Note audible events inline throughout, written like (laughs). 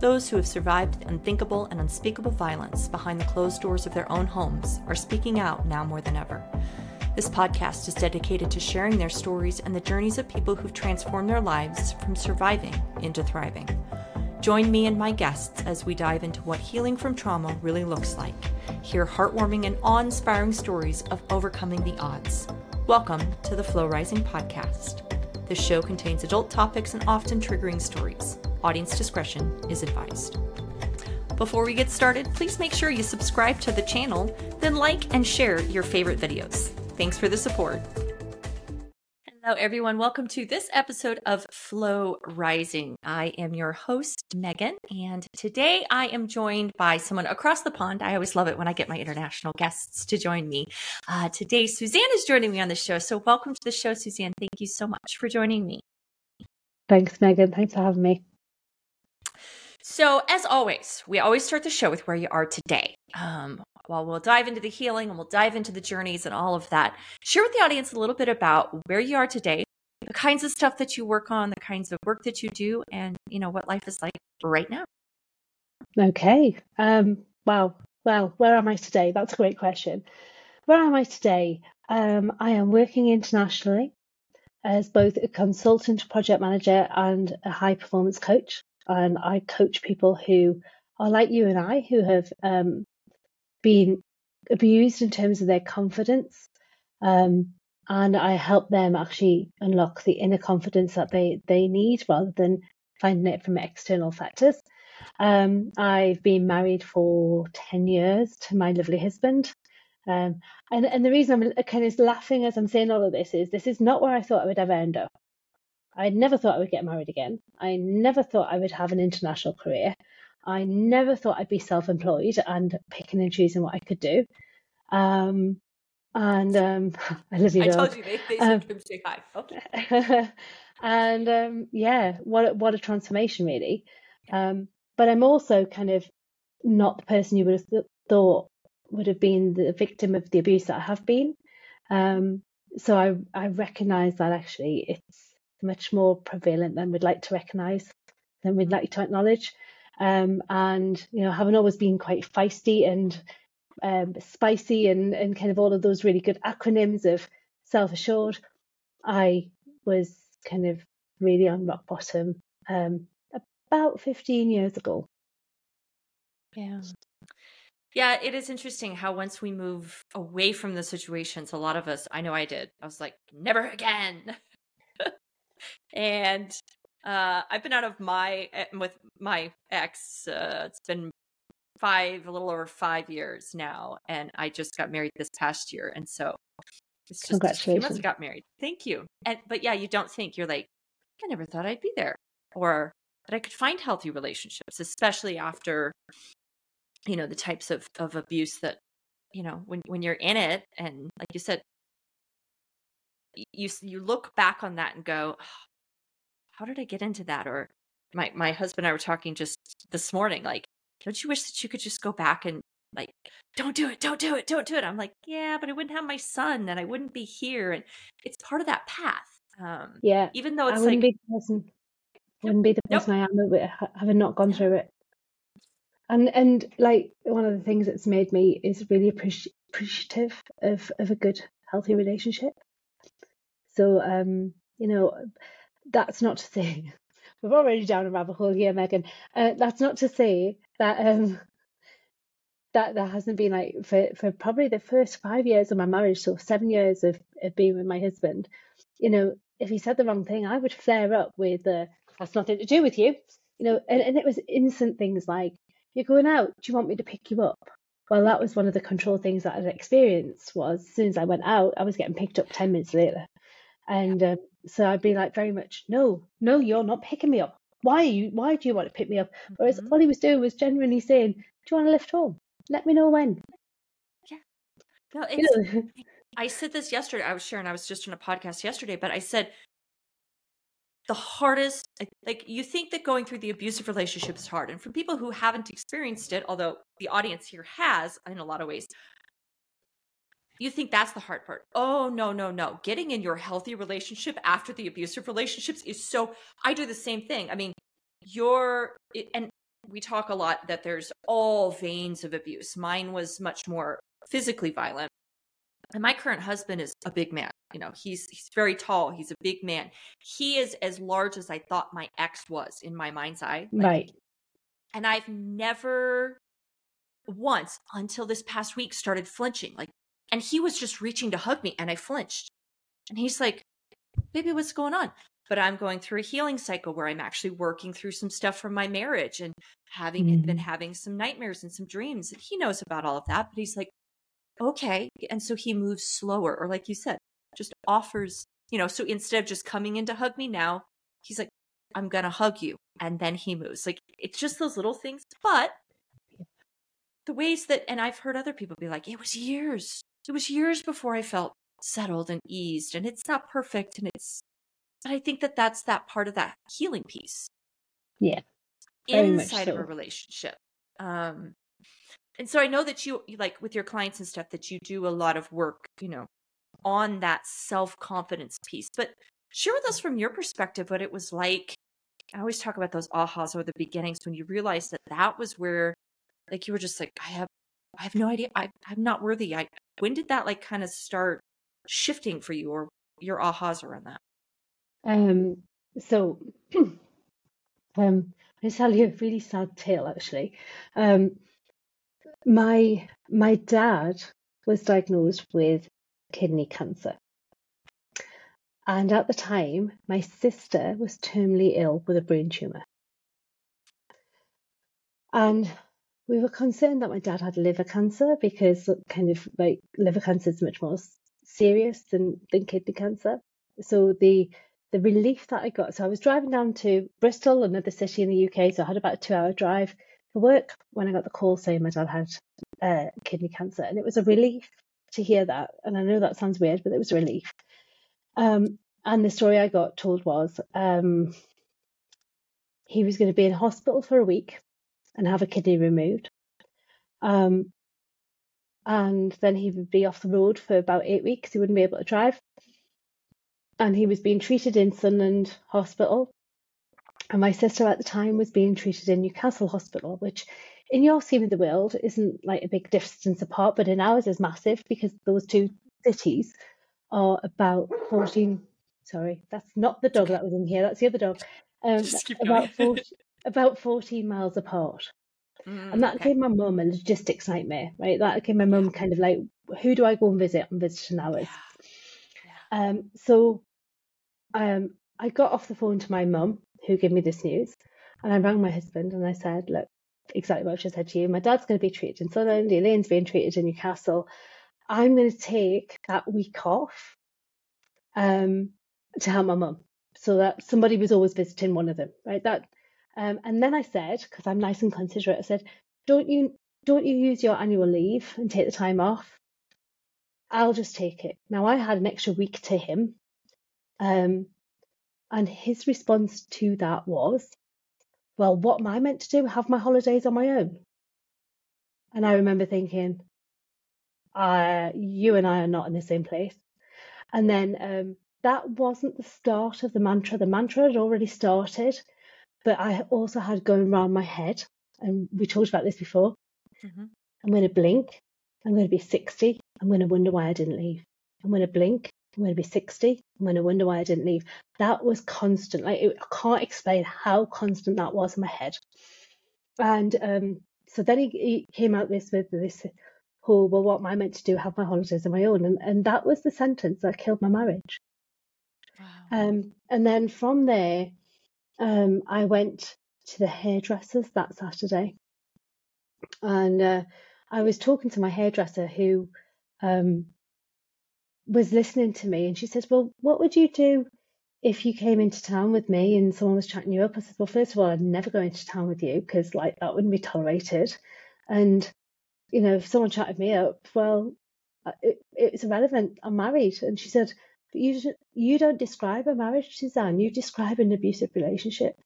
Those who have survived unthinkable and unspeakable violence behind the closed doors of their own homes are speaking out now more than ever. This podcast is dedicated to sharing their stories and the journeys of people who've transformed their lives from surviving into thriving. Join me and my guests as we dive into what healing from trauma really looks like. Hear heartwarming and awe inspiring stories of overcoming the odds. Welcome to the Flow Rising Podcast. This show contains adult topics and often triggering stories. Audience discretion is advised. Before we get started, please make sure you subscribe to the channel, then like and share your favorite videos. Thanks for the support. Hello, everyone. Welcome to this episode of Flow Rising. I am your host, Megan, and today I am joined by someone across the pond. I always love it when I get my international guests to join me. Uh, today, Suzanne is joining me on the show. So, welcome to the show, Suzanne. Thank you so much for joining me. Thanks, Megan. Thanks for having me. So, as always, we always start the show with where you are today. Um, while we'll dive into the healing and we'll dive into the journeys and all of that, share with the audience a little bit about where you are today, the kinds of stuff that you work on, the kinds of work that you do, and you know what life is like right now. Okay. Um, wow. Well, where am I today? That's a great question. Where am I today? Um, I am working internationally as both a consultant project manager and a high performance coach and I coach people who are like you and I, who have um, been abused in terms of their confidence. Um, and I help them actually unlock the inner confidence that they, they need rather than finding it from external factors. Um, I've been married for 10 years to my lovely husband. Um, and, and the reason I'm kind of laughing as I'm saying all of this is this is not where I thought I would ever end up. I never thought I would get married again. I never thought I would have an international career. I never thought I'd be self employed and picking and choosing what I could do. Um, and um, (laughs) I love you. I told you they, they um, say hi. Okay. and um, yeah, what what a transformation, really. Um, but I'm also kind of not the person you would have th- thought would have been the victim of the abuse that I have been. Um, so I I recognise that actually it's much more prevalent than we'd like to recognise, than we'd like to acknowledge. Um, and you know, having always been quite feisty and um, spicy and, and kind of all of those really good acronyms of self assured, I was kind of really on rock bottom um, about 15 years ago. Yeah. Yeah, it is interesting how once we move away from the situations, a lot of us, I know I did, I was like, never again. (laughs) and uh, I've been out of my eh, with my ex. Uh, it's been five, a little over five years now, and I just got married this past year, and so it's just congratulations. must have got married. Thank you. And but yeah, you don't think you're like I never thought I'd be there, or that I could find healthy relationships, especially after you know the types of of abuse that you know when when you're in it, and like you said, you you look back on that and go, oh, how did I get into that? Or my my husband and I were talking just this morning, like, don't you wish that you could just go back and like, don't do it, don't do it, don't do it. I'm like, yeah, but I wouldn't have my son and I wouldn't be here. And it's part of that path. Um, yeah. Even though it's I wouldn't like, be the person, wouldn't be the person nope. I am having not gone through it. And and like one of the things that's made me is really appreci- appreciative of of a good healthy relationship. So um, you know, that's not to say (laughs) we're already down a rabbit hole here, Megan. Uh, that's not to say that um, (laughs) that that hasn't been like for for probably the first five years of my marriage, so seven years of, of being with my husband. You know, if he said the wrong thing, I would flare up with uh, "That's nothing to do with you." You know, and, and it was instant things like, "You're going out. Do you want me to pick you up?" Well, that was one of the control things that I'd experienced. Was as soon as I went out, I was getting picked up ten minutes later, and um, so I'd be like very much, no, no, you're not picking me up. Why are you? Why do you want to pick me up? Whereas mm-hmm. all he was doing was genuinely saying, "Do you want to lift home? Let me know when." Yeah. No, it's. You know? (laughs) I said this yesterday. I was sharing. I was just on a podcast yesterday, but I said the hardest. Like you think that going through the abusive relationship is hard, and for people who haven't experienced it, although the audience here has in a lot of ways, you think that's the hard part. Oh, no, no, no. Getting in your healthy relationship after the abusive relationships is so, I do the same thing. I mean, you're, and we talk a lot that there's all veins of abuse. Mine was much more physically violent. And my current husband is a big man. You know, he's he's very tall. He's a big man. He is as large as I thought my ex was in my mind's eye. Like, right. And I've never once until this past week started flinching. Like and he was just reaching to hug me and I flinched. And he's like, "Baby, what's going on?" But I'm going through a healing cycle where I'm actually working through some stuff from my marriage and having mm-hmm. been having some nightmares and some dreams. And he knows about all of that, but he's like, okay. And so he moves slower, or like you said, just offers, you know, so instead of just coming in to hug me now, he's like, I'm going to hug you. And then he moves. Like it's just those little things. But the ways that, and I've heard other people be like, it was years. It was years before I felt settled and eased. And it's not perfect. And it's, but I think that that's that part of that healing piece. Yeah. Inside so. of a relationship. Um, and so I know that you like with your clients and stuff that you do a lot of work, you know, on that self-confidence piece. But share with us from your perspective what it was like. I always talk about those ahas or the beginnings when you realize that that was where like you were just like I have I have no idea. I I'm not worthy. I when did that like kind of start shifting for you or your ahas around that? Um so (clears throat) um I tell you a really sad tale actually. Um my my dad was diagnosed with kidney cancer. And at the time, my sister was terminally ill with a brain tumor. And we were concerned that my dad had liver cancer because kind of like liver cancer is much more serious than, than kidney cancer. So the the relief that I got, so I was driving down to Bristol, another city in the UK, so I had about a two hour drive for work when I got the call saying my dad had uh, kidney cancer. And it was a relief to hear that. And I know that sounds weird, but it was a relief. Um, and the story I got told was um, he was going to be in hospital for a week and have a kidney removed. Um, and then he would be off the road for about eight weeks. He wouldn't be able to drive. And he was being treated in Sunderland Hospital and my sister at the time was being treated in Newcastle Hospital, which in your scheme of the world isn't like a big distance apart, but in ours is massive because those two cities are about 14. Sorry, that's not the dog that was in here, that's the other dog. (laughs) Um, about, 40, about 14 miles apart. Mm, and that okay. gave my mum a logistics nightmare, right? That gave my mum kind of like, who do I go and visit on visiting hours? Yeah. Yeah. Um, so um, I got off the phone to my mum who gave me this news. And I rang my husband and I said, look, exactly what I just said to you. My dad's going to be treated in Sunderland, Elaine's being treated in Newcastle. I'm going to take that week off um, to help my mum. So that somebody was always visiting one of them, right? That, um, and then I said, because I'm nice and considerate, I said, don't you don't you use your annual leave and take the time off? I'll just take it. Now I had an extra week to him, um, and his response to that was, Well, what am I meant to do? Have my holidays on my own? And I remember thinking, uh, You and I are not in the same place. And then um, that wasn't the start of the mantra. The mantra had already started, but I also had going around my head, and we talked about this before. Mm-hmm. I'm going to blink. I'm going to be 60. I'm going to wonder why I didn't leave. I'm going to blink. I'm going to be 60. I'm going to wonder why I didn't leave. That was constant. Like, it, I can't explain how constant that was in my head. And um, so then he, he came out this with this whole, well, what am I meant to do? Have my holidays on my own. And, and that was the sentence that killed my marriage. Wow. Um, and then from there, um, I went to the hairdressers that Saturday. And uh, I was talking to my hairdresser who um, was listening to me and she says, Well, what would you do if you came into town with me and someone was chatting you up? I said, Well, first of all, I'd never go into town with you because like that wouldn't be tolerated. And, you know, if someone chatted me up, well, uh, it, it's irrelevant. I'm married. And she said, But you, you don't describe a marriage, Suzanne. You describe an abusive relationship.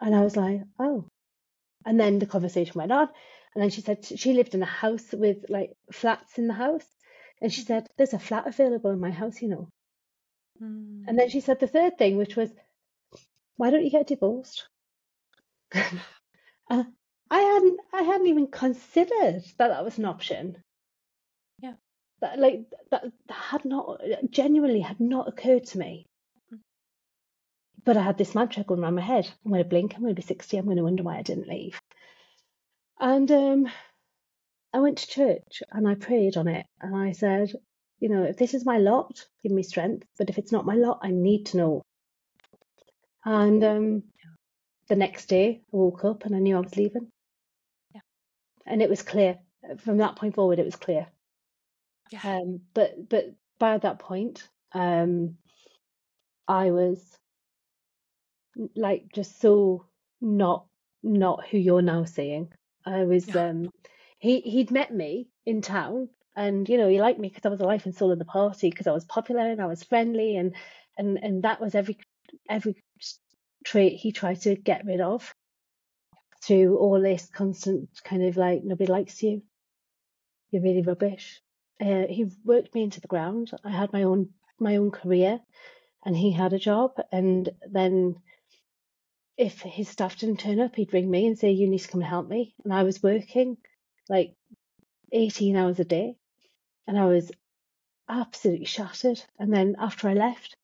And I was like, Oh. And then the conversation went on. And then she said she lived in a house with like flats in the house. And she said, There's a flat available in my house, you know. Mm. And then she said the third thing, which was, Why don't you get divorced? (laughs) Uh, I hadn't I hadn't even considered that that was an option. That like that, that had not genuinely had not occurred to me. Mm. But I had this mantra going around my head. I'm going to blink. I'm going to be 60. I'm going to wonder why I didn't leave. And um, I went to church and I prayed on it. And I said, you know, if this is my lot, give me strength. But if it's not my lot, I need to know. And um, the next day, I woke up and I knew I was leaving. Yeah. And it was clear from that point forward. It was clear. Yeah. Um, but but by that point, um, I was like just so not not who you're now seeing. I was Yeah. um he he'd met me in town and you know he liked me because I was a life and soul of the party because I was popular and I was friendly and and and that was every every trait he tried to get rid of through all this constant kind of like nobody likes you you're really rubbish uh, he worked me into the ground. I had my own my own career and he had a job. And then if his staff didn't turn up he'd ring me and say you need to come and help me. And I was working like 18 hours a day. And I was absolutely shattered. And then after I left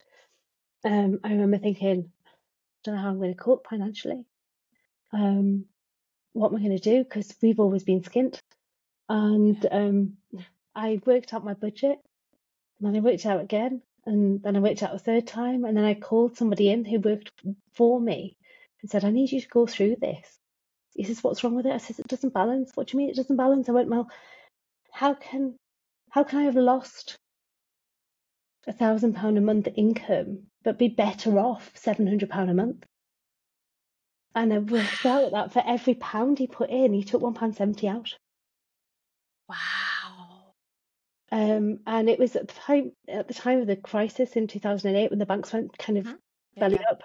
um I remember thinking don't know how I'm going to cope financially. Um what am I going to do? Because we've always been skint. And um I worked out my budget and then I worked out again and then I worked out a third time and then I called somebody in who worked for me and said I need you to go through this. He says what's wrong with it. I says it doesn't balance. What do you mean it doesn't balance? I went well how can how can I have lost a thousand pound a month income but be better off seven hundred pound a month? And I worked out that for every pound he put in he took one pound seventy out. Wow. Um and it was at the time at the time of the crisis in 2008 when the banks went kind of Mhm. Belly yeah. up.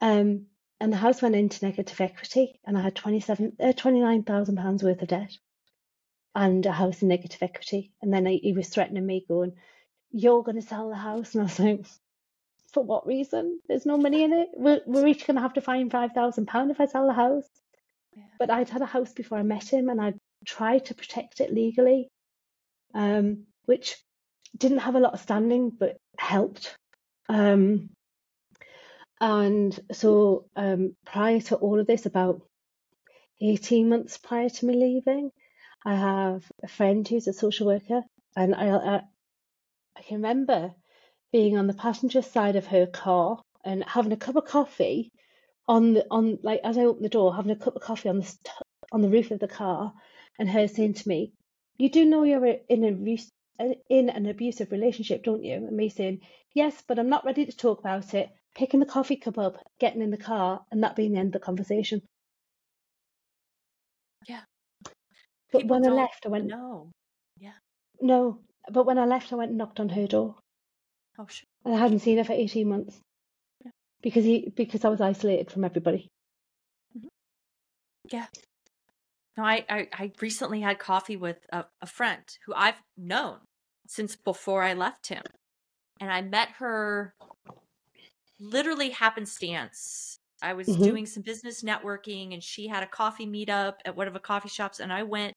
Um and the house went into negative equity and I had 27 uh, 29,000 pounds worth of debt and a house in negative equity. And then he he was threatening me going you're going to sell the house. And I was like for what reason? There's no money in it. We're, we're each going to have to find 5,000 pound if I sell the house. Yeah. but I'd had a house before I met him and I'd tried to protect it legally um which didn't have a lot of standing but helped. Um and so um prior to all of this about 18 months prior to me leaving I have a friend who's a social worker and I I, I can remember being on the passenger side of her car and having a cup of coffee on the on like as I opened the door having a cup of coffee on the on the roof of the car and her saying to me you do know you're in a abuse in an abusive relationship don't you and me saying yes but I'm not ready to talk about it picking the coffee cup up getting in the car and that being the end of the conversation Yeah. but People when I left I went No. Yeah. No but when I left I went and knocked on her door Oh, sure. and I hadn't seen her for 18 months Yeah. because he because I was isolated from everybody Yeah. No, I, I, I recently had coffee with a, a friend who I've known since before I left him. And I met her literally happenstance. I was Mhm. doing some business networking and she had a coffee meetup at one of the coffee shops and I went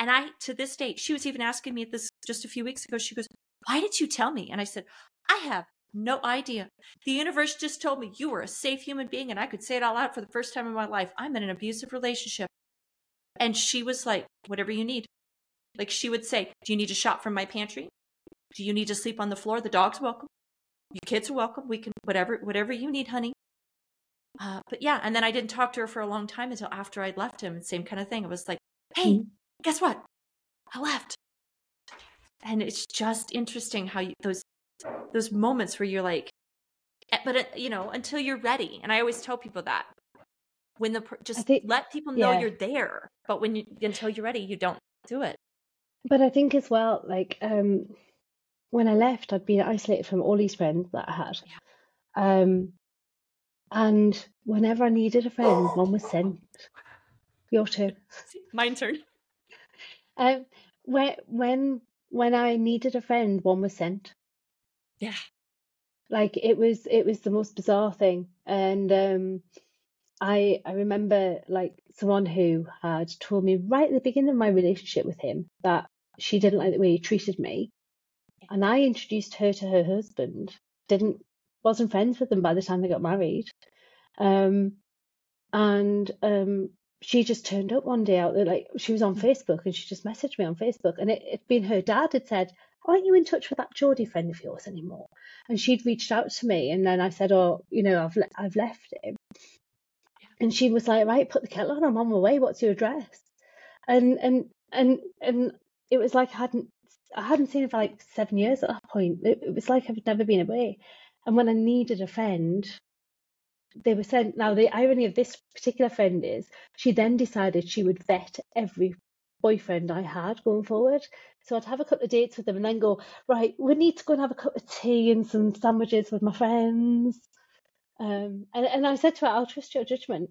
and I to this date she was even asking me this just a few weeks ago she goes why did you tell me and I said I have no idea the universe just told me you were a safe human being and I could say it all out for the first time in my life I'm in an abusive relationship and she was like whatever you need. Like she would say do you need to shop from my pantry? Do you need to sleep on the floor? The dog's welcome. You kids are welcome. We can whatever whatever you need honey. Uh, but yeah and then i didn't talk to her for a long time until after i'd left him same kind of thing. It was like hey Mhm. guess what? I left. And it's just interesting how you, those those moments where you're like eh, but it, you know until you're ready. And i always tell people that when the just think- let people know yeah. you're there but when you until you're ready you don't do it But I think as well, like um, when I left, I'd been isolated from all these friends that I had. Um, and whenever I needed a friend, one was sent. Your turn. mine turn Um, when when when I needed a friend, one was sent. yeah Like it was it was the most bizarre thing, and um, I I remember like someone who had told me right at the beginning of my relationship with him that she didn't like the way he treated me, and I introduced her to her husband. Didn't wasn't friends with them by the time they got married, um, and um, she just turned up one day out there like she was on Facebook and she just messaged me on Facebook and it, it'd been her dad had said aren't you in touch with that Geordie friend of yours anymore? And she'd reached out to me, and then I said, oh, you know, I've le- I've left him. And she was like, right, put the kettle on. I'm on my way. What's your address? And and and and it was like I hadn't I hadn't seen her for like seven years at that point. It, it was like I've never been away. And when I needed a friend, they were sent. Now the irony of this particular friend is she then decided she would vet every boyfriend I had going forward. So I'd have a couple of dates with them and then go, right, we need to go and have a cup of tea and some sandwiches with my friends. Um, and, and I said to her, I'll trust your judgment.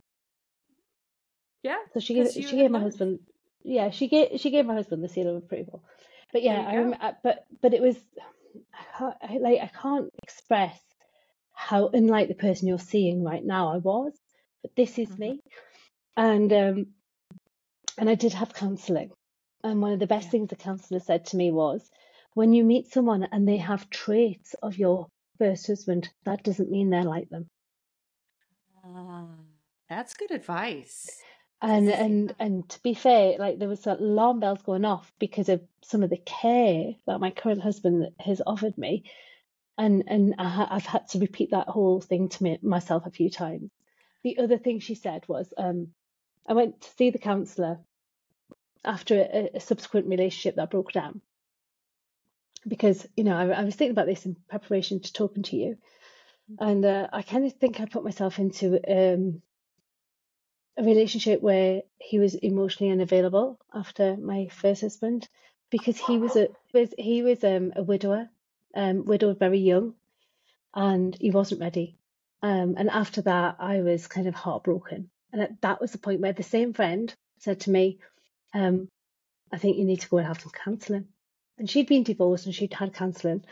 Yeah. So she gave, she gave my husband, yeah, she gave she gave my husband the seal of approval. But yeah, I remember, but but it was I like I can't express how unlike the person you're seeing right now I was, but this is mm-hmm. me, and um, and I did have counselling, and one of the best yeah. things the counsellor said to me was, when you meet someone and they have traits of your first husband, that doesn't mean they're like them. Uh, that's good advice. And and and to be fair, like there was alarm bells going off because of some of the care that my current husband has offered me, and and I have had to repeat that whole thing to me, myself a few times. The other thing she said was, um, I went to see the counsellor after a, a, subsequent relationship that broke down because you know I, I was thinking about this in preparation to talking to you, and uh, I kind of think I put myself into um, a relationship where he was emotionally unavailable after my first husband because he was a was he was um, a widower, um, widowed very young, and he wasn't ready. Um, and after that, I was kind of heartbroken, and that was the point where the same friend said to me, um, "I think you need to go and have some counselling." And she'd been divorced and she'd had counselling,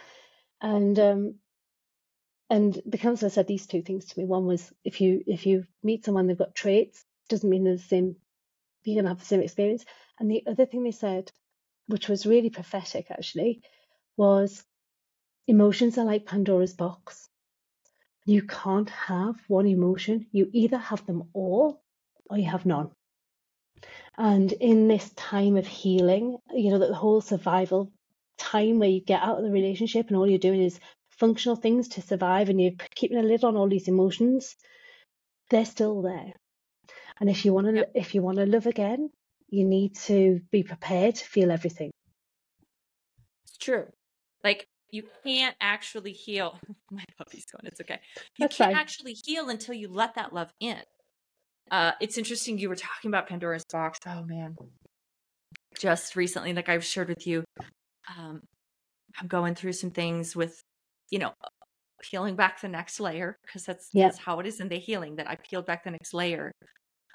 and um, and the counsellor said these two things to me. One was if you if you meet someone they've got traits doesn't mean they're the same. You're gonna have the same experience. And the other thing they said, which was really prophetic actually, was emotions are like Pandora's box. You can't have one emotion. You either have them all or you have none. And in this time of healing, you know, that the whole survival time where you get out of the relationship and all you're doing is functional things to survive and you're keeping a lid on all these emotions, they're still there. And if you want to, yep. if you want to love again, you need to be prepared to feel everything. It's true. Like you can't actually heal. (laughs) My puppy's going. It's okay. You That's can't fine. actually heal until you let that love in. Uh, it's interesting. You were talking about Pandora's box. Oh man, just recently, like I've shared with you, um, I'm going through some things with, you know, peeling back the next layer because that's yep. that's how it is in the healing that I peeled back the next layer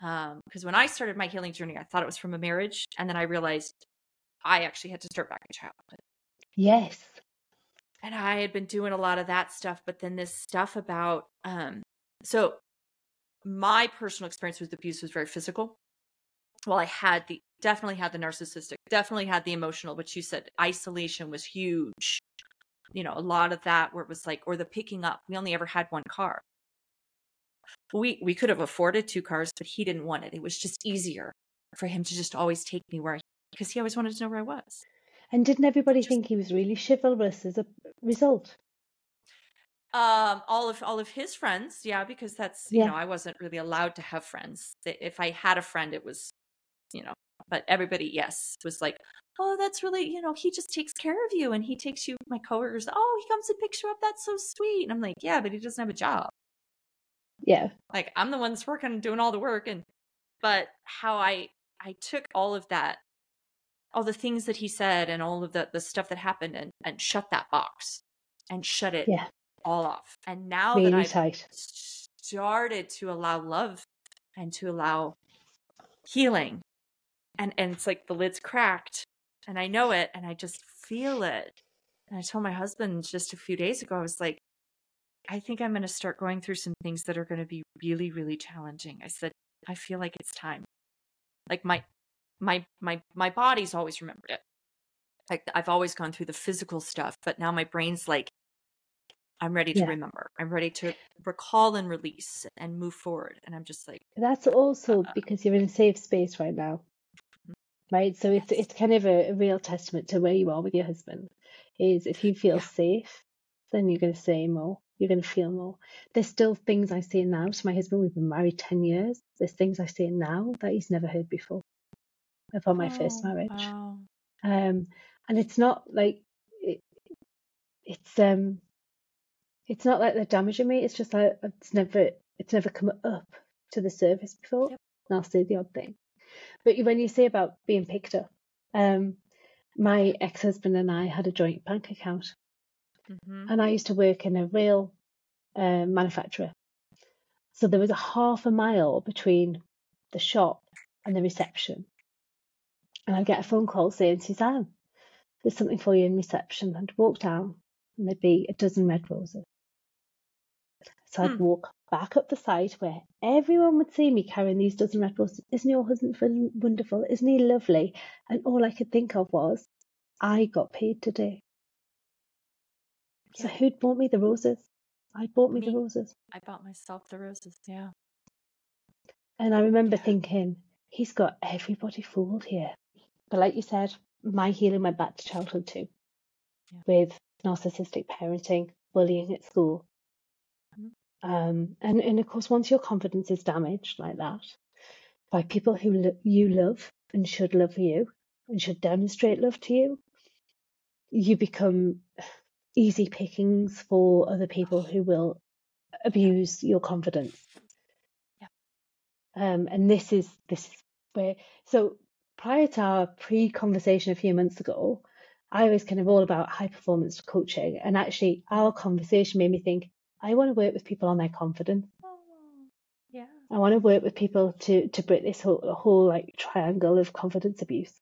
because um, when I started my healing journey, I thought it was from a marriage, and then I realized I actually had to start back in childhood. Yes. And I had been doing a lot of that stuff, but then this stuff about um, so my personal experience with abuse was very physical. Well, I had the definitely had the narcissistic, definitely had the emotional, but you said isolation was huge. You know, a lot of that where it was like, or the picking up. We only ever had one car we we could have afforded two cars, but he didn't want it. It was just easier for him to just always take me where I because he always wanted to know where I was. And didn't everybody just, think he was really chivalrous as a result? Um, all of all of his friends, yeah, because that's you know I wasn't really allowed to have friends. If I had a friend, it was, you know, but everybody, yes, was like, oh, that's really, you know, he just takes care of you and he takes you. My coworkers, oh, he comes and picks you up. That's so sweet. And I'm like, yeah, but he doesn't have a job. Yeah. Like I'm the one that's working doing all the work and but how I I took all of that all the things that he said and all of the the stuff that happened and and shut that box and shut it yeah. all off. And now really that I've tight. started to allow love and to allow healing and and it's like the lid's cracked and I know it and I just feel it. And I told my husband just a few days ago I was like I think I'm going to start going through some things that are going to be really, really challenging. I said, I feel like it's time. Like my, my, my, my body's always remembered it. Like I've always gone through the physical stuff, but now my brain's like, I'm ready to yeah. remember. I'm ready to recall and release and move forward. And I'm just like, that's also uh, because you're in a safe space right now. Right. So it's, it's kind of a, a, real testament to where you are with your husband is if you feel yeah. safe, then you're going to say more. You're going to feel more. There's still things I say now to my husband. We've been married 10 years. There's things I say now that he's never heard before upon my oh, first marriage. Wow. Um, and it's not like it, it's um it's not like they're damaging me. It's just like it's never it's never come up to the surface before. Yep. And I'll say the odd thing. But when you say about being picked up, um, my ex husband and I had a joint bank account, mm-hmm. and I used to work in a rail uh, manufacturer. So there was a half a mile between the shop and the reception, and I'd get a phone call saying, "Suzanne, there's something for you in reception," and I'd walk down, and there'd be a dozen red roses. So I'd hmm. walk back up the side where everyone would see me carrying these dozen red roses. Isn't your husband wonderful? Isn't he lovely? And all I could think of was, I got paid today. So who'd bought me the roses? I bought me, me, the roses. I bought myself the roses, yeah. And I remember yeah. thinking, he's got everybody fooled here. But like you said, my healing went back to childhood too, yeah. with narcissistic parenting, bullying at school, um, and, and of course, once your confidence is damaged like that by people who lo- you love and should love you and should demonstrate love to you, you become easy pickings for other people who will abuse your confidence. Yeah. Um, and this is this is where so prior to our pre-conversation a few months ago, I was kind of all about high performance coaching, and actually our conversation made me think I want to work with people on their confidence. Oh, yeah. I want to work with people to to break this whole whole like triangle of confidence abuse.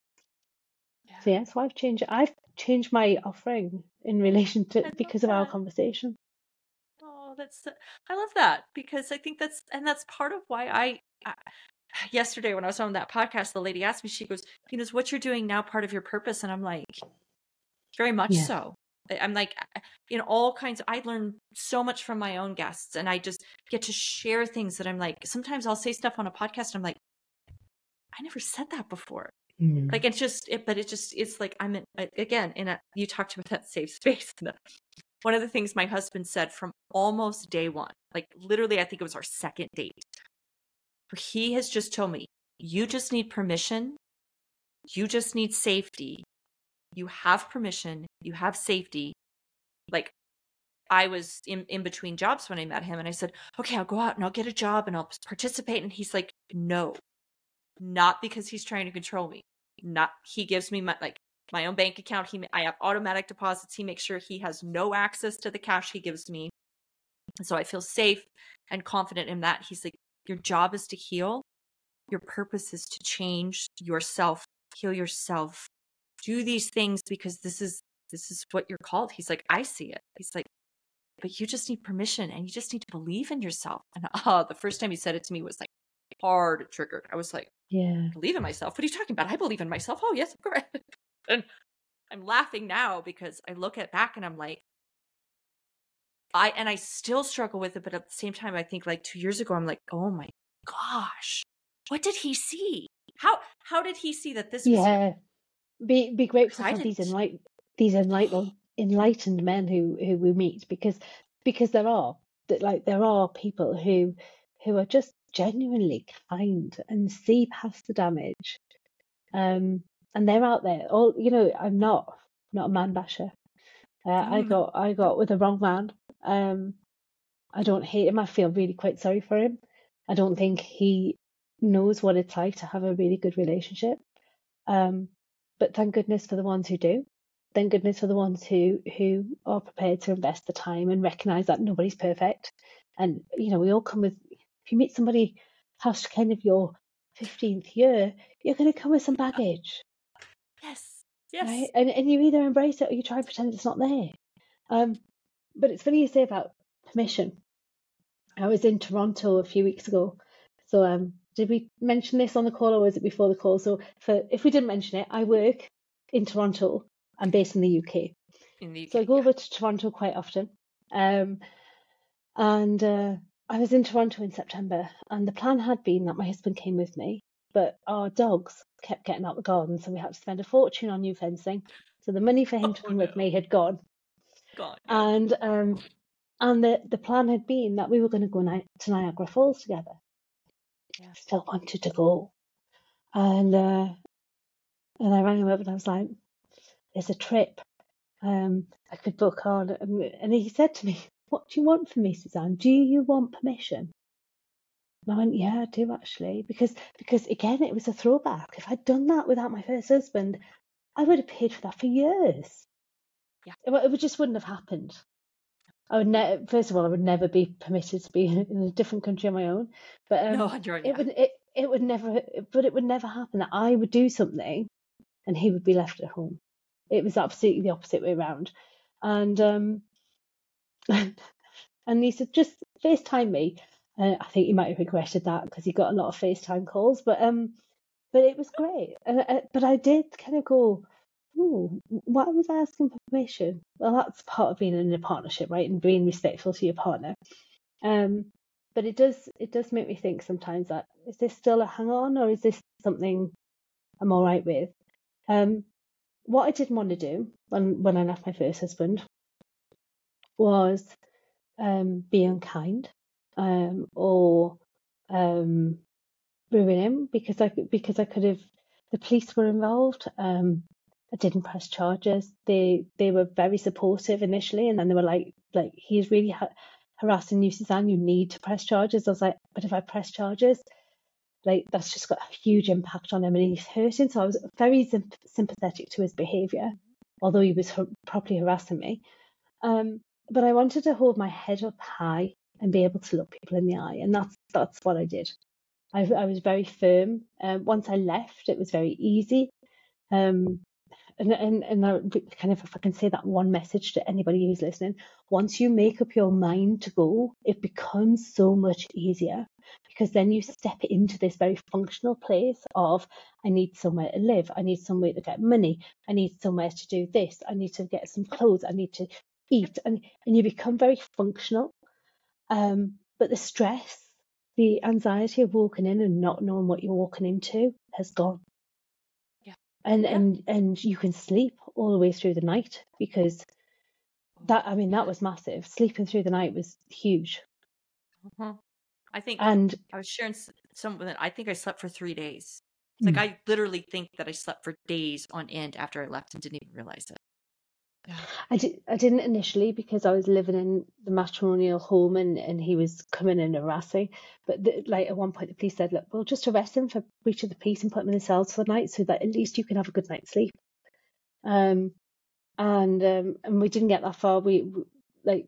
Yeah. So yeah, so I've changed. I've changed my offering in relation to because of our conversation. Oh, that's I love that because I think that's and that's part of why I, I yesterday when I was on that podcast, the lady asked me, she goes, "Venus, what you're doing now part of your purpose?" And I'm like, very much yeah. so. I'm like in all kinds of, I learn so much from my own guests and I just get to share things that I'm like sometimes I'll say stuff on a podcast I'm like I never said that before. Mm. Like it's just it but it just it's like I'm in, again in a you talked about that safe space. (laughs) One of the things my husband said from almost day 1, like literally I think it was our second date. He has just told me you just need permission. You just need safety you have permission, you have safety. Like I was in, in between jobs when I met him and I said, okay, I'll go out and I'll get a job and I'll participate. And he's like, no, not because he's trying to control me. Not, he gives me my, like my own bank account. He, I have automatic deposits. He makes sure he has no access to the cash he gives me. And so I feel safe and confident in that. He's like, your job is to heal. Your purpose is to change yourself, heal yourself, do these things because this is this is what you're called. He's like, I see it. He's like, but you just need permission and you just need to believe in yourself. And oh, (laughs) the first time he said it to me was like hard triggered. I was like, Yeah, believe in myself. What are you talking about? I believe in myself. Oh yes, of course. (laughs) and I'm laughing now because I look at back and I'm like, I and I still struggle with it, but at the same time, I think like two years ago, I'm like, oh my gosh, what did he see? How how did he see that this was yeah be be grateful for these enlightened these enlightened enlightened men who who we meet because because there are that like there are people who who are just genuinely kind and see past the damage. Um and they're out there. All you know i'm not not a man basher. Uh, i mm. got i got with the wrong man. Um i don't hate him. I feel really quite sorry for him. I don't think he knows what it's like to have a really good relationship. Um but thank goodness for the ones who do. Thank goodness for the ones who who are prepared to invest the time and recognise that nobody's perfect. And you know, we all come with. If you meet somebody past kind of your fifteenth year, you're going to come with some baggage. Yes. Yes. Right? And and you either embrace it or you try and pretend it's not there. Um, but it's funny you say about permission. I was in Toronto a few weeks ago. So um, did we mention this on the call or was it before the call? So for if we didn't mention it, I work in Toronto. I'm based in the UK. In the UK, So I go yeah. over to Toronto quite often. Um, and uh, I was in Toronto in September, and the plan had been that my husband came with me, but our dogs kept getting out the garden, so we had to spend a fortune on new fencing. So the money for him to Oh, come with me had gone, yeah. and um, and the the plan had been that we were going to go ni- to Niagara Falls together. I still wanted to go, and uh, and I rang him up and I was like, "There's a trip um, I could book on," and, and he said to me, "What do you want from me, Suzanne? Do you want permission?" And I went, "Yeah, I do actually," because because again, it was a throwback. If I'd done that without my first husband, I would have paid for that for years. Yeah. It, it just wouldn't have happened. I would ne- first of all, I would never be permitted to be (laughs) in a different country on my own. But um, no, on your own, it yeah. would it, it would never but it would never happen that I would do something and he would be left at home. It was absolutely the opposite way around. And um (laughs) and he said just FaceTime me. Uh, I think he might have regretted that because he got a lot of FaceTime calls, but um but it was great. And uh, but I did kind of go, oh, why was I asking for permission? Well, that's part of being in a partnership, right? And being respectful to your partner. Um, but it does it does make me think sometimes that is this still a hang on or is this something I'm all right with? Um, what I didn't want to do when when I left my first husband was um, be unkind um, or um, ruin him because I because I could have the police were involved. Um, I didn't press charges. They they were very supportive initially, and then they were like like he's really ha- harassing you, Suzanne. You need to press charges. I was like, but if I press charges, like that's just got a huge impact on him, and he's hurting. So I was very symp- sympathetic to his behaviour, although he was har- properly harassing me. Um, but I wanted to hold my head up high and be able to look people in the eye, and that's that's what I did. I, I was very firm. Um, once I left, it was very easy. Um, and and and I, kind of if I can say that one message to anybody who's listening, once you make up your mind to go, it becomes so much easier because then you step into this very functional place of I need somewhere to live, I need somewhere to get money, I need somewhere to do this, I need to get some clothes, I need to eat, and and you become very functional. Um, but the stress, the anxiety of walking in and not knowing what you're walking into has gone. And Yeah. and and you can sleep all the way through the night because that I mean that was massive. Sleeping through the night was huge, Mhm. I think and I was sharing something I think I slept for three days. It's like I literally think that I slept for days on end after I left and didn't even realize it. I did I didn't initially because I was living in the matrimonial home and and he was coming in and harassing. But the, like at one point the police said, look, we'll just arrest him for breach of the peace and put him in the cells for the night so that at least you can have a good night's sleep. Um, and um, and we didn't get that far. We we- like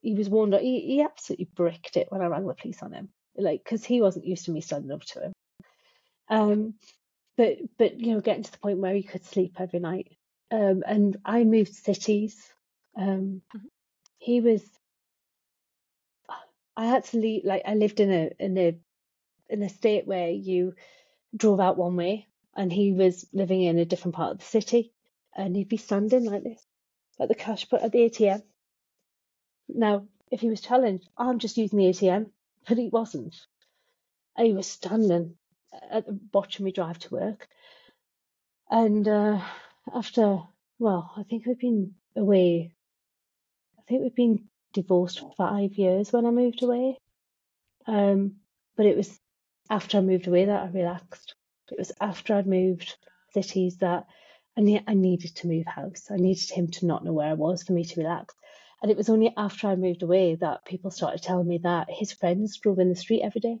he was warned. He he absolutely bricked it when I rang the police on him, like because he wasn't used to me standing up to him. Um, but but you know, getting to the point where he could sleep every night. Um, and I moved cities. Um, Mhm. he was. I had to leave. Like I lived in a in a in a state where you drove out one way, and he was living in a different part of the city, and he'd be standing like this at the cashpoint at the ATM. Now, if he was challenged, I'm just using the ATM, but he wasn't. He was standing at the watching me drive to work. And uh, after, well, I think we've been away. I think we've been divorced for five years when I moved away. Um, but it was after I moved away that I relaxed. It was after I'd moved cities that I, ne- I needed to move house. I needed him to not know where I was for me to relax. And it was only after I moved away that people started telling me that his friends drove in the street every day.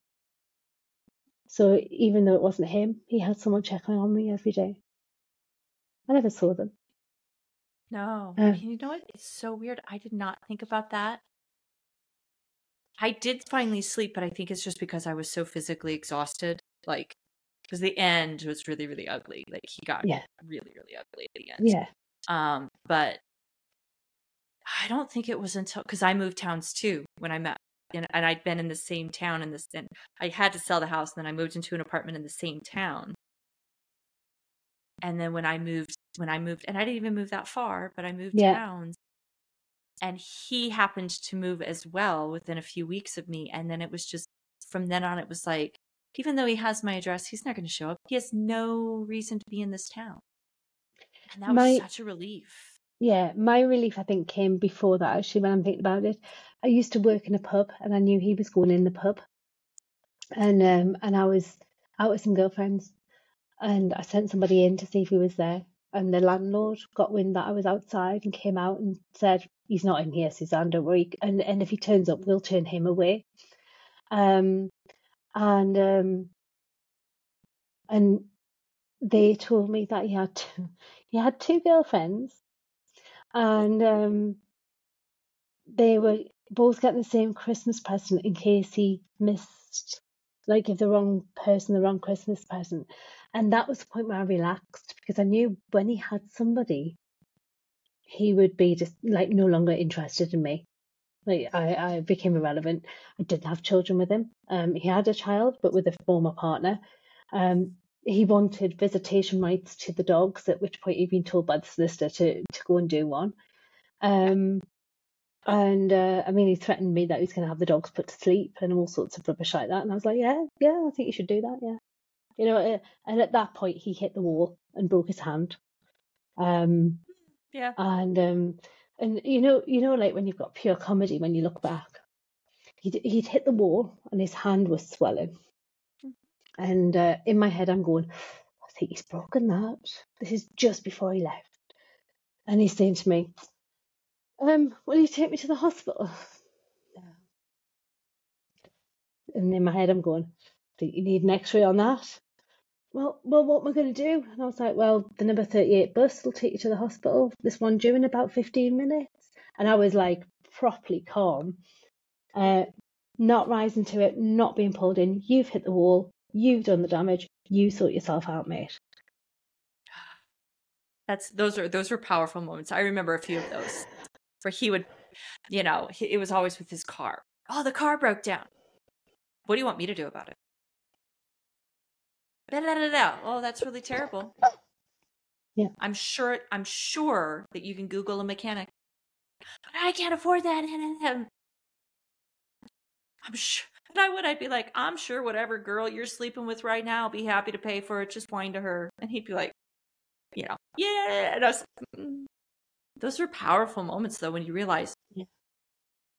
So even though it wasn't him, he had someone checking on me every day. I never saw them. No. Uh. you know what? It's so weird. I did not think about that. I did finally sleep, but I think it's just because I was so physically exhausted. Like, because the end was really, really ugly. Like, he got Yeah. really, really ugly at the end. Yeah. Um, but I don't think it was until because I moved towns too when I met, and, and I'd been in the same town in this, and I had to sell the house. And then I moved into an apartment in the same town. And then when I moved, when I moved, and I didn't even move that far, but I moved Yeah. towns, and he happened to move as well within a few weeks of me. And then it was just from then on, it was like, even though he has my address, he's not going to show up. He has no reason to be in this town. And that My was such a relief. yeah, my relief I think came before that actually when I'm thinking about it. I used to work in a pub and I knew he was going in the pub and um and I was out with some girlfriends and I sent somebody in to see if he was there and the landlord got wind that I was outside and came out and said, He's not in here, Suzanne, don't worry and and if he turns up we'll turn him away. Um and um and they told me that he had two, he had two girlfriends and um they were both getting the same Christmas present in case he missed, like, give the wrong person the wrong Christmas present. And that was the point where I relaxed because I knew when he had somebody, he would be just like no longer interested in me. Like I, I became irrelevant. I didn't have children with him. Um, he had a child, but with a former partner. Um, he wanted visitation rights to the dogs, at which point he'd been told by the solicitor to, to go and do one. Um, and uh, I mean, he threatened me that he was going to have the dogs put to sleep and all sorts of rubbish like that. And I was like, yeah, yeah, I think you should do that. Yeah. You know, uh, and at that point, he hit the wall and broke his hand. Um, Yeah. and um, and you know, you know, like when you've got pure comedy, when you look back, he'd he'd hit the wall and his hand was swelling. And uh, in my head, I'm going, I think he's broken that. This is just before he left. And he's saying to me, um, will you take me to the hospital? And in my head, I'm going, do you need an x-ray on that? Well, well, what am I going to do? And I was like, well, the number 38 bus will take you to the hospital. This one due in about 15 minutes. And I was like properly calm, uh, not rising to it, not being pulled in. You've hit the wall. You've done the damage. You sort yourself out, mate. That's those are those were powerful moments. I remember a few of those where he would, you know, he, it was always with his car. Oh, the car broke down. What do you want me to do about it? Da, da, da, da. Oh, that's really terrible. Yeah. I'm sure. I'm sure that you can Google a mechanic. But I can't afford that. (laughs) I'm sure. And I would. I'd be like, I'm sure whatever girl you're sleeping with right now, I'll be happy to pay for it. Just whine to her, and he'd be like, you know, yeah. And I was, mm. Those were powerful moments, though, when you realize, Yeah.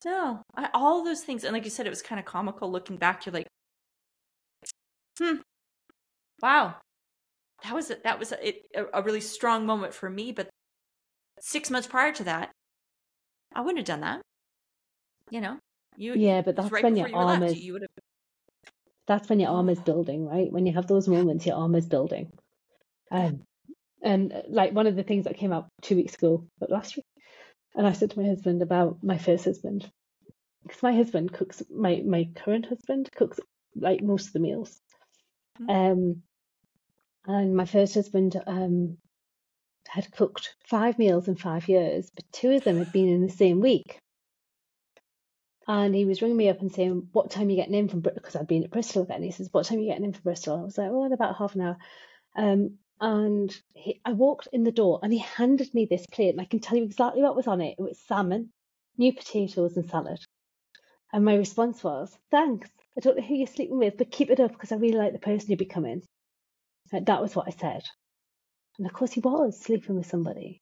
no, I, all those things, and like you said, it was kind of comical looking back. You're like, hmm, wow, that was a, that was a, it, a, really strong moment for me. But six months prior to that, I wouldn't have done that. You know, you Yeah, but that's right when your you arm left. is You would have. that's when your arm is building, right? When you have those moments, your arm is building. Um, and uh, like one of the things that came out two weeks ago, but last week, and I said to my husband about my first husband, because my husband cooks, my my current husband cooks like most of the meals, Mhm. um, and my first husband um had cooked five meals in five years, but two of them had been in the same week. And he was ringing me up and saying, What time are you getting in from Bristol? Because I'd been at Bristol then. He says, What time are you getting in from Bristol? I was like, "Well, in about half an hour. Um, and he, I walked in the door and he handed me this plate, and I can tell you exactly what was on it. It was salmon, new potatoes, and salad. And my response was, Thanks. I don't know who you're sleeping with, but keep it up because I really like the person you're becoming. Like, that was what I said. And of course, he was sleeping with somebody.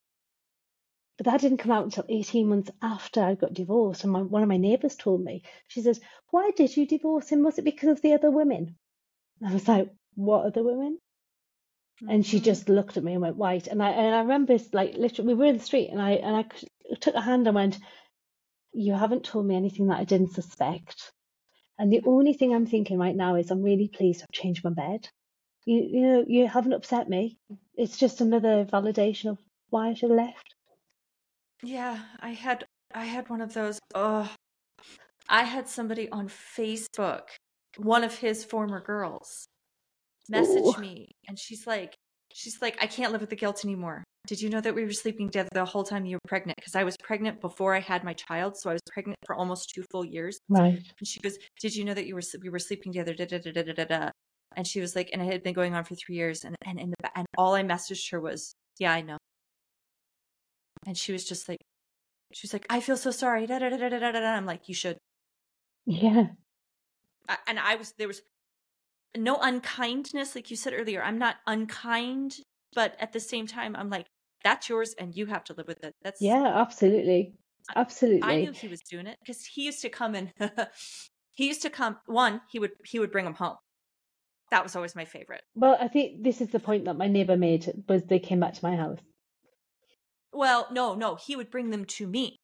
But that didn't come out until 18 months after I got divorced. And my, one of my neighbours told me, she says, Why did you divorce him? Was it because of the other women? And I was like, What other women? And she Mhm. just looked at me and went white. And I and I remember it's like literally we were in the street and I and I took a hand and went, You haven't told me anything that I didn't suspect. And the only thing I'm thinking right now is I'm really pleased I've changed my bed. You you know, you haven't upset me. It's just another validation of why I should have left. Yeah, I had I had one of those. Oh, I had somebody on Facebook, one of his former girls, message Ooh. me, and she's like, she's like, I can't live with the guilt anymore. did you know that we were sleeping together the whole time you were pregnant? Because I was pregnant before I had my child, so I was pregnant for almost two full years. Right. And she goes, "Did you know that you were we were sleeping together?" Da, da, da, da, da, da. And she was like, and it had been going on for three years, and and and, the, and all I messaged her was, "Yeah, I know." And she was just like, she was like, "I feel so sorry." Da, da, da, da, da, da. I'm like, "You should." Yeah. I, and I was there was no unkindness, like you said earlier. I'm not unkind, but at the same time, I'm like, that's yours, and you have to live with it. That's Yeah, absolutely. Absolutely. I knew he was doing it because he used to come and (laughs) he used to come. One, he would he would bring them home. That was always my favorite. Well, I think this is the point that my neighbour made was they came back to my house. Well, no, no, he would bring them to me.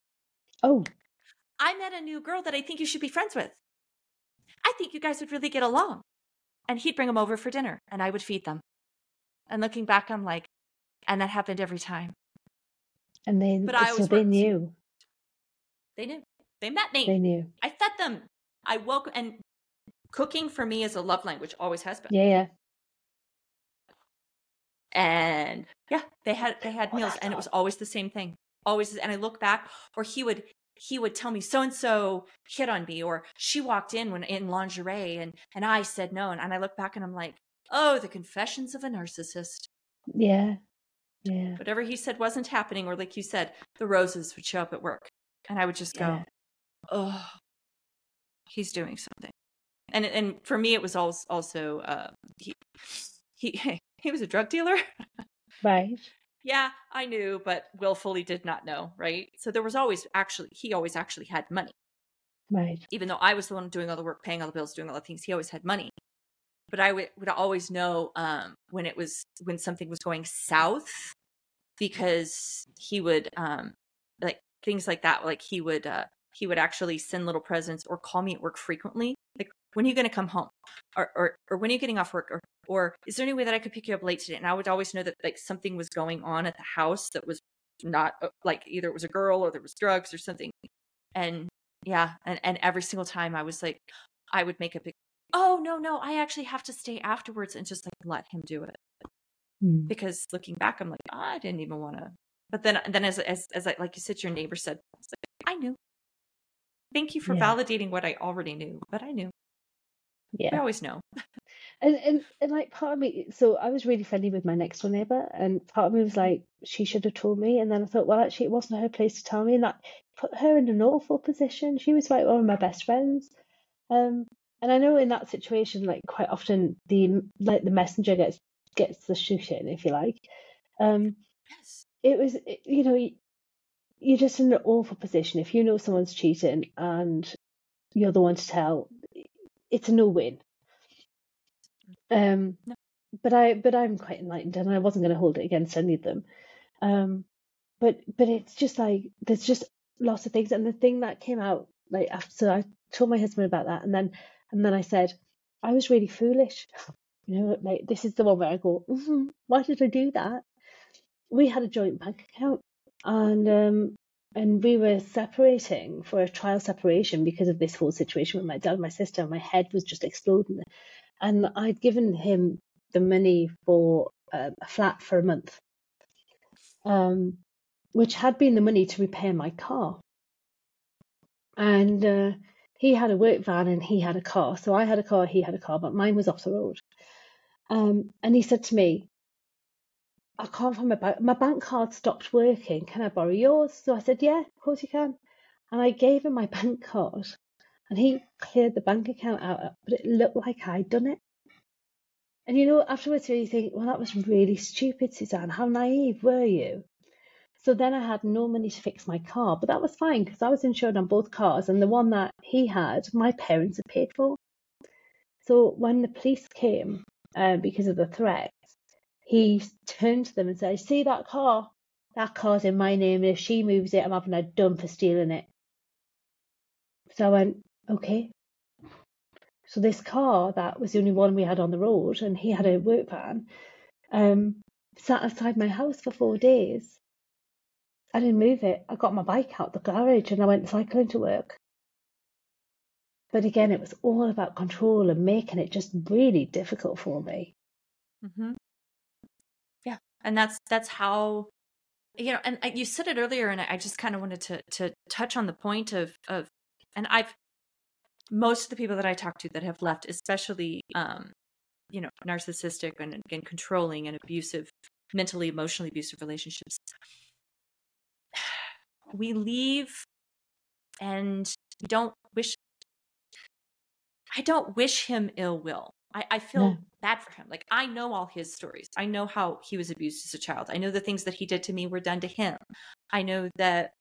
Oh, I met a new girl that I think you should be friends with. I think you guys would really get along. And he'd bring them over for dinner, and I would feed them. And looking back, I'm like, and that happened every time. and they But I so they knew. They knew. They met me. They knew. I fed them. I woke and cooking for me is a love language, always has been. Yeah, yeah. And yeah, they had they had Oh, meals, and it was always the same thing. Always, and I look back, or he would he would tell me so and so hit on me, or she walked in when in lingerie, and and I said no, and, and I look back and I'm like, oh, the confessions of a narcissist. Yeah. Yeah. Whatever he said wasn't happening, or like you said, the roses would show up at work, and I would just go, Yeah. oh, he's doing something. And and for me, it was also also uh, he he (laughs) he was a drug dealer. Right. Yeah, I knew, but willfully did not know, right? So there was always actually he always actually had money, Right. even though I was the one doing all the work, paying all the bills, doing all the things. He always had money, but I would, would always know um, when it was when something was going south because he would um, like things like that. Like he would uh, he would actually send little presents or call me at work frequently, when are you going to come home, or, or or when are you getting off work, or or is there any way that I could pick you up late today? And I would always know that like something was going on at the house that was not uh, like either it was a girl or there was drugs or something. And yeah, and and every single time I was like, I would make a big, oh no no, I actually have to stay afterwards and just like let him do it Mm. because looking back, I'm like, oh, I didn't even want to. But then then as as as I, like you said, your neighbor said, it's like, I knew. Thank you for Yeah. validating what I already knew, but I knew. I Yeah. always know. And, and and like part of me, so I was really friendly with my next door neighbor, and part of me was like, she should have told me. And then I thought, well, actually, it wasn't her place to tell me, and that put her in an awful position. She was like one of my best friends. Um, and I know in that situation, like quite often the like the messenger gets gets the shooting, if you like. Um, Yes. it was, it- you know, you're just in an awful position if you know someone's cheating and you're the one to tell. It's a no win. Um, No. but I, but I'm quite enlightened, and I wasn't going to hold it against any of them. Um, but but it's just like there's just lots of things, and the thing that came out like after, so I told my husband about that, and then and then I said I was really foolish. (laughs) You know, like this is the one where I go, mm why did I do that? We had a joint bank account, and um, and we were separating for a trial separation because of this whole situation with my dad and my sister. My head was just exploding, and I'd given him the money for uh, a flat for a month, um, which had been the money to repair my car. And uh, he had a work van and he had a car. So I had a car, he had a car, but mine was off the road. Um, and he said to me, I can't find my bank. My bank card stopped working. Can I borrow yours? So I said, Yeah, of course you can. And I gave him my (laughs) bank card, and he cleared the bank account out, but it looked like I'd done it. And you know, afterwards you think, Well, that was really stupid, Suzanne. How naive were you? So then I had no money to fix my car, but that was fine because I was insured on both cars, and the one that he had, my parents had paid for. So when the police came, uh, because of the threats, he turned to them and said, "See that car? That car's in my name. and If she moves it, I'm having her done for stealing it." So I went, "Okay." So this car that was the only one we had on the road, and he had a work van, um, sat outside my house for four days. I didn't move it. I got my bike out the garage and I went cycling to work. But again, it was all about control and making it just really difficult for me. hmm Yeah, and that's that's how you know, and you said it earlier, and I just kind of wanted to to touch on the point of of, and I've most of the people that I talk to that have left, especially um, you know, narcissistic and, again controlling and abusive, mentally, emotionally abusive relationships, (sighs) we leave and don't wish. I don't wish him ill will. I, I feel yeah. bad for him. Like I know all his stories. I know how he was abused as a child. I know the things that he did to me were done to him. I know that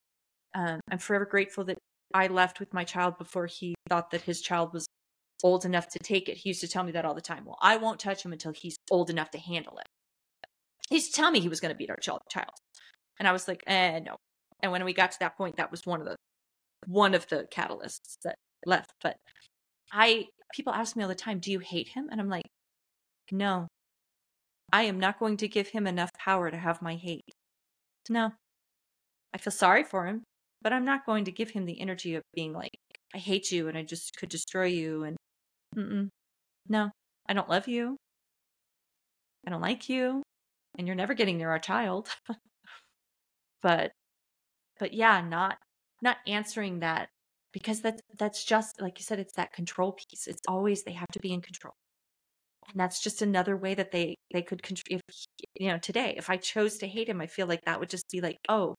um, I'm forever grateful that I left with my child before he thought that his child was old enough to take it. He used to tell me that all the time. Well, I won't touch him until he's old enough to handle it. He used to tell me he was going to beat our child. And I was like, eh, no. And when we got to that point, that was one of the one of the catalysts that left. But I people ask me all the time, "Do you hate him?" And I'm like, "No. I am not going to give him enough power to have my hate." No. I feel sorry for him, but I'm not going to give him the energy of being like, "I hate you and I just could destroy you." And Mm-mm. no, I don't love you. I don't like you, and you're never getting near our child. (laughs) but, but yeah, not not answering that because that's that's just like you said it's that control piece. It's always they have to be in control. And that's just another way that they they could control if you know today if i chose to hate him i feel like that would just be like oh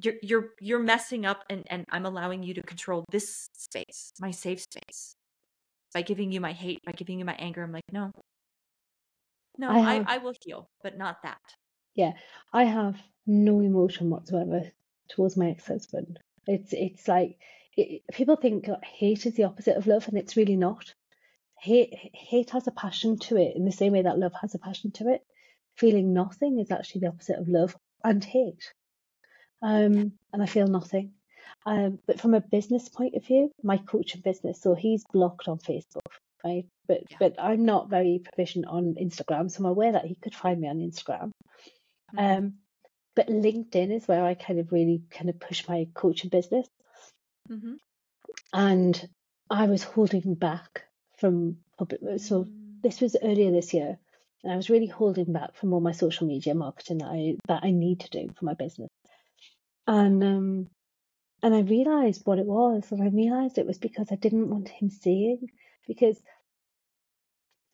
you're you're you're messing up and and i'm allowing you to control this space my safe space. By giving you my hate by giving you my anger i'm like no. No i, have, I, I will heal but not that. Yeah i have no emotion whatsoever towards my ex-husband it's it's like it, people think hate is the opposite of love, and it's really not. Hate hate has a passion to it in the same way that love has a passion to it. Feeling nothing is actually the opposite of love and hate. Um, and I feel nothing. Um, but from a business point of view, my coach coaching business, so he's blocked on Facebook, right? But yeah. but I'm not very proficient on Instagram, so I'm aware that he could find me on Instagram. Mm-hmm. Um, but LinkedIn is where I kind of really kind of push my coaching business. Mm-hmm. And I was holding back from public. So mm. this was earlier this year, and I was really holding back from all my social media marketing that I that I need to do for my business. And um, and I realized what it was, and I realized it was because I didn't want him seeing because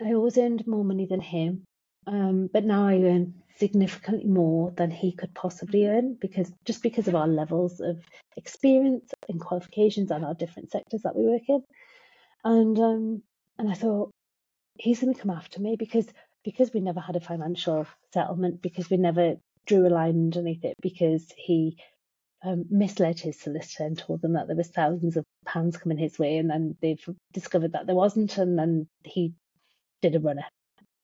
I always earned more money than him, um, but now I earn significantly more than he could possibly earn because just because of our levels of experience and qualifications and our different sectors that we work in. And um, and I thought he's going to come after me because because we never had a financial settlement because we never drew a line underneath it because he um, misled his solicitor and told them that there was thousands of pounds coming his way and then they've discovered that there wasn't and then he did a runner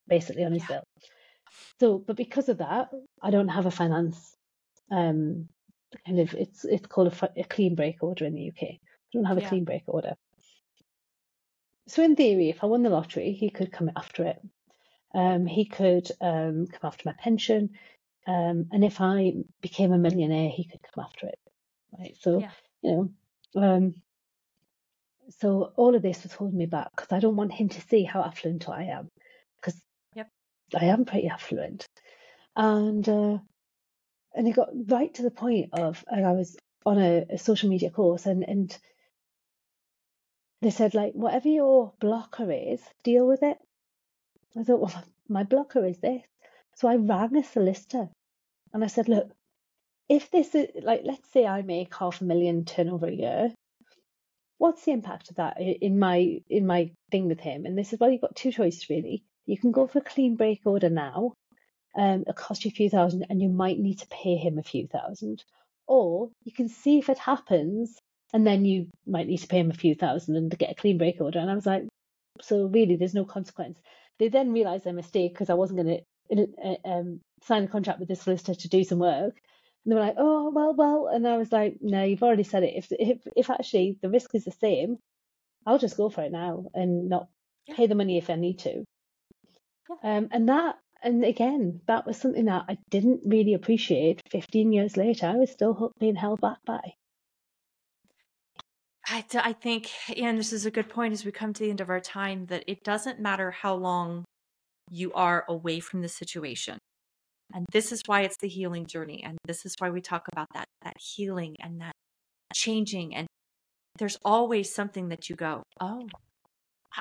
basically on his yeah. bill. So, but because of that, I don't have a finance um, kind of it's it's called a, a clean break order in the UK. I don't have a yeah. clean break order. So in theory, if I won the lottery, he could come after it. Um, he could um, come after my pension, um, and if I became a millionaire, he could come after it. Right. So yeah. you know, um, so all of this was holding me back because I don't want him to see how affluent I am. I am pretty affluent. And uh, and it got right to the point of, and I was on a, a social media course, and and they said like, whatever your blocker is, deal with it. I thought, well, (laughs) my blocker is this. So I rang a solicitor, and I said, look, if this is like, let's say I make half a million turnover a year, what's the impact of that in my in my thing with him? And they said, well, you've got two choices really. You can go for a clean break order now. Um, it'll cost you a few thousand, and you might need to pay him a few thousand. Or you can see if it happens, and then you might need to pay him a few thousand and get a clean break order. And I was like, so really, there's no consequence. They then realised their mistake because I wasn't going to uh, um, sign a contract with this solicitor to do some work. And they were like, oh well, well, and I was like, no, you've already said it. If if if actually the risk is the same, I'll just go for it now and not pay the money if I need to. Um, and that, and again, that was something that I didn't really appreciate 15 years later. I was still being held back by. I, I think, and this is a good point as we come to the end of our time, that it doesn't matter how long you are away from the situation. And this is why it's the healing journey. And this is why we talk about that, that healing and that changing. And there's always something that you go, oh,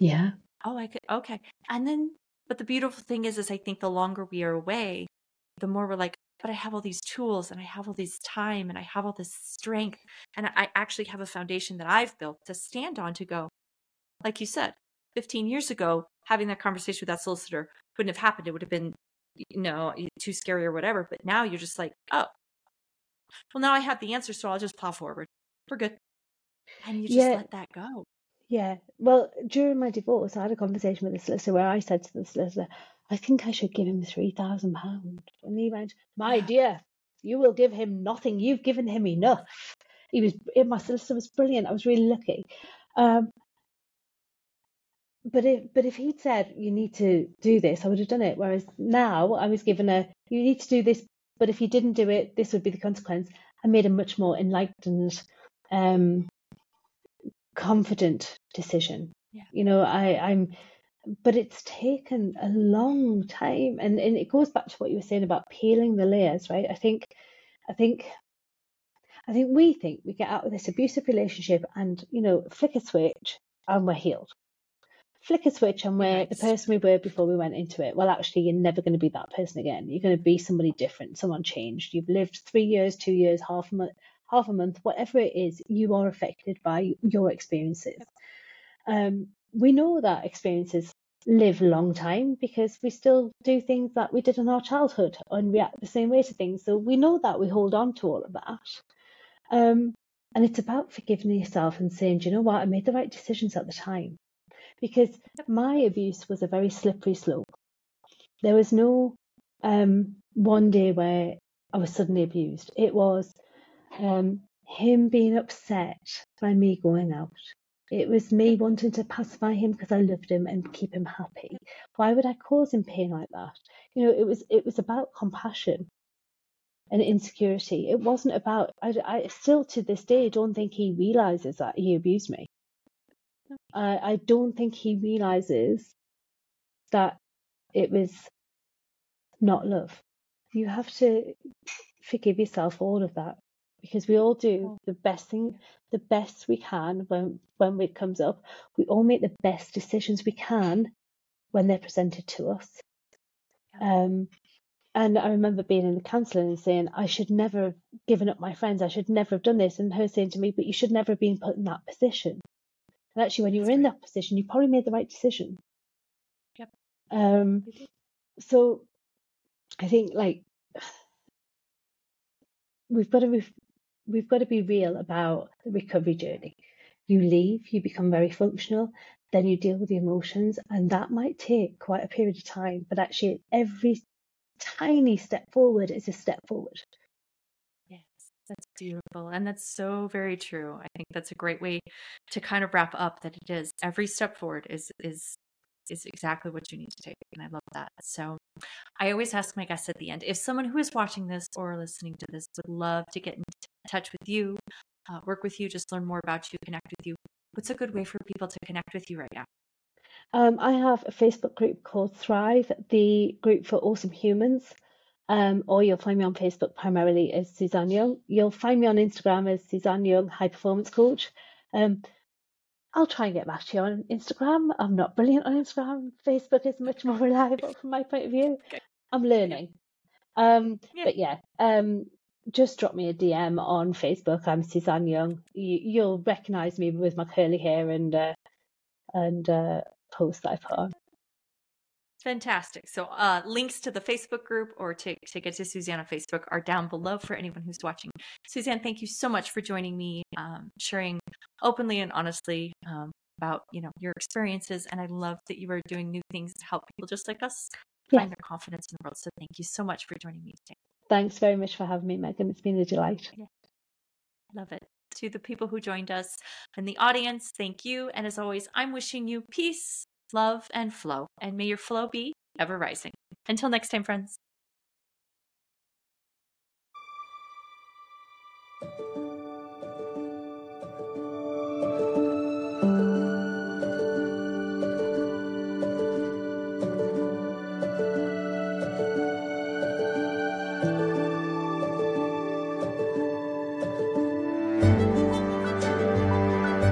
yeah. Oh, I could, okay. And then, but the beautiful thing is, is I think the longer we are away, the more we're like, but I have all these tools and I have all this time and I have all this strength. And I actually have a foundation that I've built to stand on to go, like you said, 15 years ago, having that conversation with that solicitor couldn't have happened. It would have been, you know, too scary or whatever. But now you're just like, oh, well, now I have the answer, so I'll just plow forward. We're good. And you just yeah. let that go. Yeah. Well, during my divorce, I had a conversation with the solicitor where I said to the solicitor, I think I should give him £3,000. And he went, My dear, you will give him nothing. You've given him enough. He was, my solicitor was brilliant. I was really lucky. Um, but if but if he'd said you need to do this, I would have done it. Whereas now I was given a you need to do this, but if you didn't do it, this would be the consequence. I made a much more enlightened, um, confident decision. Yeah. You know, I I'm, but it's taken a long time, and and it goes back to what you were saying about peeling the layers, right? I think, I think. I think we think we get out of this abusive relationship and, you know, flick a switch and we're healed flick a switch and we're the person we were before we went into it. Well, actually, you're never going to be that person again. You're going to be somebody different, someone changed. You've lived three years, two years, half a month, half a month, whatever it is. You are affected by your experiences. Um, we know that experiences live a long time because we still do things that we did in our childhood and react the same way to things. So we know that we hold on to all of that. Um, and it's about forgiving yourself and saying, do you know what? I made the right decisions at the time because my abuse was a very slippery slope. There was no um, one day where I was suddenly abused. It was um, him being upset by me going out. It was me wanting to pacify him because I loved him and keep him happy. Why would I cause him pain like that? You know, it was it was about compassion and insecurity. It wasn't about. I, I still to this day don't think he realizes that he abused me. I, I don't think he realizes that it was not love. You have to forgive yourself all of that because we all do the best thing, the best we can when when it comes up. We all make the best decisions we can when they're presented to us. Um, and I remember being in the counselling and saying, I should never have given up my friends. I should never have done this. And her saying to me, but you should never have been put in that position. And actually, when you were in that position, you probably made the right decision. Yep. Um, so I think like (sighs) we've got to we've got to be real about the recovery journey. You leave, you become very functional, then you deal with the emotions, and that might take quite a period of time. But actually, every tiny step forward is a step forward. Yes, That's beautiful. And that's so very true. I think that's a great way to kind of wrap up that it is every step forward is is is exactly what you need to take. And I love that. So I always ask my guests at the end if someone who is watching this or listening to this would love to get in touch with you, uh, work with you, just learn more about you, connect with you, what's a good way for people to connect with you right now? Um, I have a Facebook group called Thrive, the group for awesome humans um, or you'll find me on Facebook primarily as Suzanne Young. You'll find me on Instagram as Suzanne Young High Performance Coach. Um, I'll try and get back to you on Instagram. I'm not brilliant on Instagram. Facebook is much more (laughs) reliable from my point of view. Okay. I'm learning. Um, yeah. But yeah, um, just drop me a DM on Facebook. I'm Suzanne Young. You, will recognise me with my curly hair and uh, and uh, posts that I put on. Fantastic. So, uh, links to the Facebook group or to, to get to Suzanne on Facebook are down below for anyone who's watching. Suzanne, thank you so much for joining me, um, sharing openly and honestly um, about you know your experiences. And I love that you are doing new things to help people just like us find their confidence in the world. So, thank you so much for joining me today. Thanks very much for having me, Megan. It's been a delight. Love it. To the people who joined us in the audience, thank you. And as always, I'm wishing you peace love, and flow. And may your flow be ever rising. Until next time, friends.